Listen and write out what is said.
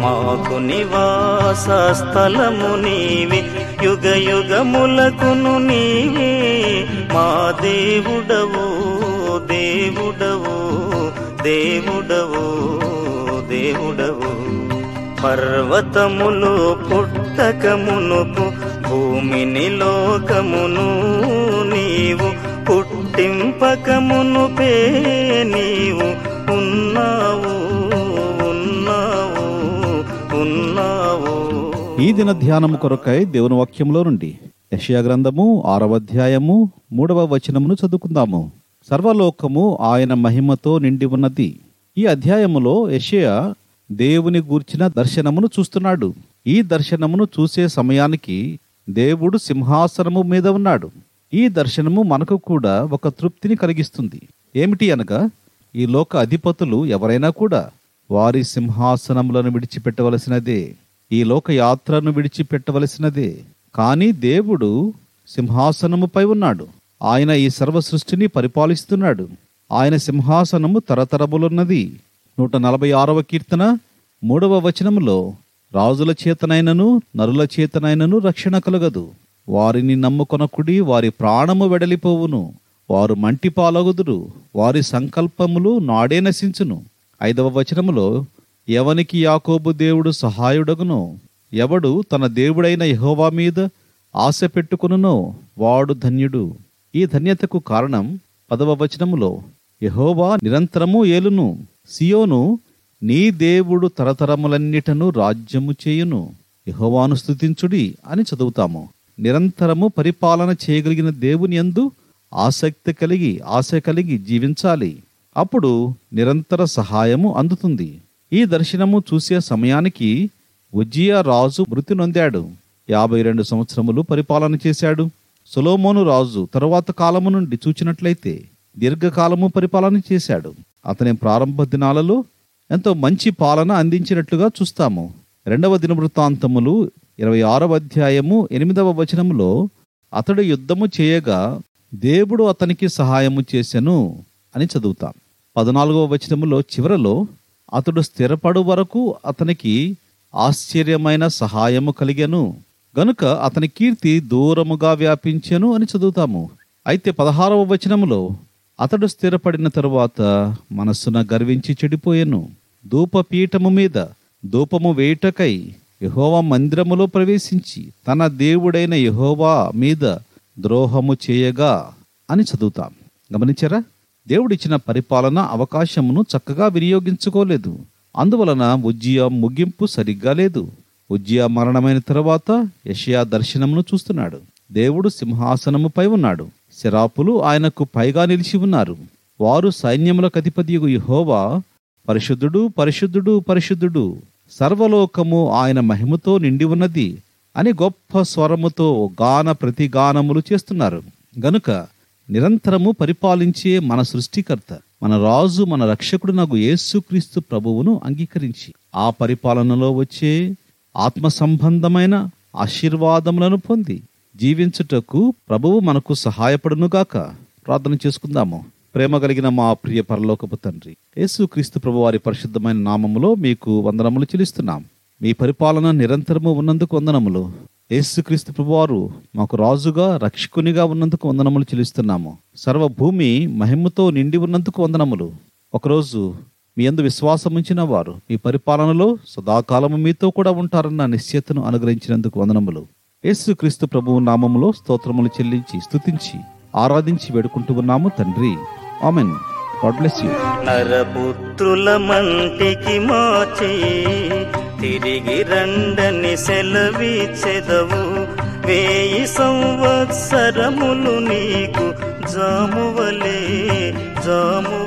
మాకు నివాస స్థలము నీవే యుగ యుగములకును నీవే. మా దేవుడవు దేవుడవు దేవుడవు దేవుడవు. పర్వతములు పుట్టకమునుపు భూమిని లోకమును నీవు పుట్టింపకమునుపే నీవు ఉన్నా ఈ దిన ధ్యానము కొరకై దేవుని వాక్యంలో నుండి యషయా గ్రంథము ఆరవ అధ్యాయము మూడవ వచనమును చదువుకుందాము. సర్వలోకము ఆయన మహిమతో నిండి ఉన్నది. ఈ అధ్యాయములో యషయా దేవుని గూర్చిన దర్శనమును చూస్తున్నాడు. ఈ దర్శనమును చూసే సమయానికి దేవుడు సింహాసనము మీద ఉన్నాడు. ఈ దర్శనము మనకు కూడా ఒక తృప్తిని కలిగిస్తుంది. ఏమిటి అనగా ఈ లోక అధిపతులు ఎవరైనా కూడా వారి సింహాసనములను విడిచిపెట్టవలసినదే. ఈ లోక యాత్రను విడిచిపెట్టవలసినదే. కానీ దేవుడు సింహాసనముపై ఉన్నాడు. ఆయన ఈ సర్వ సృష్టిని పరిపాలిస్తున్నాడు. ఆయన సింహాసనము తరతరములున్నది. నూట నలభై ఆరవ కీర్తన మూడవ వచనములో రాజుల చేతనైనను నరుల చేతనైనను రక్షణ కలగదు. వారిని నమ్ముకొనకుడి వారి ప్రాణము వెడలిపోవును. వారు మంటి పాలగుదురు వారి సంకల్పములు నాడే నశించును. ఐదవ వచనములో ఎవనికి యాకోబు దేవుడు సహాయుడగునో? ఎవడు తన దేవుడైన యహోవా మీద ఆశ పెట్టుకునునో వాడు ధన్యుడు. ఈ ధన్యతకు కారణం పదవ వచనములో యహోవా నిరంతరము ఏలును సియోను నీ దేవుడు తరతరములన్నిటను రాజ్యము చేయును. యహోవాను స్తుతించుడి అని చదువుతాము. నిరంతరము పరిపాలన చేయగలిగిన దేవుని యందు ఆసక్తి కలిగి ఆశ కలిగి జీవించాలి. అప్పుడు నిరంతర సహాయము అందుతుంది. ఈ దర్శనము చూసే సమయానికి ఉజ్జియా రాజు మృతి నొందాడు. యాభై రెండు సంవత్సరములు పరిపాలన చేశాడు. సొలోమోను రాజు తరువాత కాలము నుండి చూచినట్లయితే దీర్ఘకాలము పరిపాలన చేశాడు. అతని ప్రారంభ దినాలలో ఎంతో మంచి పాలన అందించినట్లుగా చూస్తాము. రెండవ దినవృత్తాంతములు ఇరవై ఆరవ అధ్యాయము ఎనిమిదవ వచనములో అతడు యుద్ధము చేయగా దేవుడు అతనికి సహాయము చేసెను అని చదువుతాం. పద్నాలుగవ వచనములో చివరలో అతడు స్థిరపడు వరకు అతనికి ఆశ్చర్యమైన సహాయము కలిగెను. గనుక అతని కీర్తి దూరముగా వ్యాపించెను అని చదువుతాము. అయితే పదహారవ వచనములో అతడు స్థిరపడిన తరువాత మనస్సున గర్వించి చెడిపోయెను. ధూపపీఠము మీద ధూపము వేయుటకై యహోవా మందిరములో ప్రవేశించి తన దేవుడైన యహోవా మీద ద్రోహము చేయగా అని చదువుతాం. గమనించారా? దేవుడిచ్చిన పరిపాలన అవకాశమును చక్కగా వినియోగించుకోలేదు. అందువలన ఉజ్జియా ముగింపు సరిగ్గా లేదు. ఉజ్జియా మరణమైన తరువాత యషయా దర్శనమును చూస్తున్నాడు. దేవుడు సింహాసనముపై ఉన్నాడు. శరాపులు ఆయనకు పైగా నిలిచి ఉన్నారు. వారు సైన్యములకు అధిపతియగు యెహోవా పరిశుద్ధుడు పరిశుద్ధుడు పరిశుద్ధుడు సర్వలోకము ఆయన మహిమతో నిండి ఉన్నది అని గొప్ప స్వరముతో గాన ప్రతిగానములు చేస్తున్నారు. గనుక నిరంతరము పరిపాలించే మన సృష్టికర్త మన రాజు మన రక్షకుడు నాకు యేసుక్రీస్తు ప్రభువును అంగీకరించి ఆ పరిపాలనలో వచ్చే ఆత్మ సంబంధమైన ఆశీర్వాదములను పొంది జీవించుటకు ప్రభువు మనకు సహాయపడునుగాక ప్రార్థన చేసుకుందాము. ప్రేమ కలిగిన మా ప్రియ పరలోకపు తండ్రి యేసుక్రీస్తు ప్రభు వారి పరిశుద్ధమైన నామములో మీకు వందనములు చెల్లిస్తున్నాం. మీ పరిపాలన నిరంతరము ఉన్నందుకు వందనములు. యేసుక్రీస్తు ప్రభువారు మాకు రాజుగా రక్షకునిగా ఉన్నందుకు వందనములు చెల్లిస్తున్నాము. సర్వభూమి మహిమతో నిండి ఉన్నందుకు వందనములు. ఒకరోజు మీ అందు విశ్వాసం ఉంచిన వారు మీ పరిపాలనలో సదాకాలము మీతో కూడా ఉంటారన్న నిశ్చయతను అనుగ్రహించినందుకు వందనములు. యేసుక్రీస్తు ప్రభువు నామములో స్తోత్రములు చెల్లించి స్తుతించి ఆరాధించి వేడుకుంటూ ఉన్నాము తండ్రి. ఆమెన్. God bless you. నరపుత్రుల మంటికి మార్చి తిరిగి రండని సెలవిచ్చెదవు వేయి సంవత్సరములు నీకు జామువలే జాము